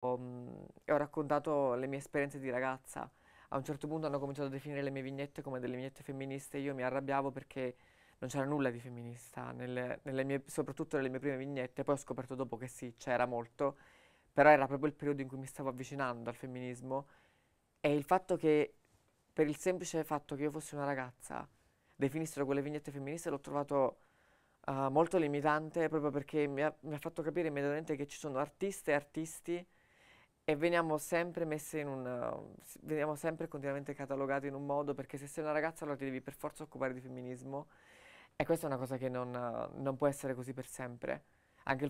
ho, mh, e ho raccontato le mie esperienze di ragazza. A un certo punto hanno cominciato a definire le mie vignette come delle vignette femministe, io mi arrabbiavo perché non c'era nulla di femminista, nelle, nelle mie- soprattutto nelle mie prime vignette, poi ho scoperto dopo che sì, c'era molto, però era proprio il periodo in cui mi stavo avvicinando al femminismo. E il fatto che, per il semplice fatto che io fossi una ragazza, definissero quelle vignette femministe, l'ho trovato eh, molto limitante proprio perché mi ha, mi ha fatto capire immediatamente che ci sono artiste e artisti e veniamo sempre messe in un... veniamo sempre continuamente catalogati in un modo perché se sei una ragazza allora ti devi per forza occupare di femminismo e questa è una cosa che non, non può essere così per sempre.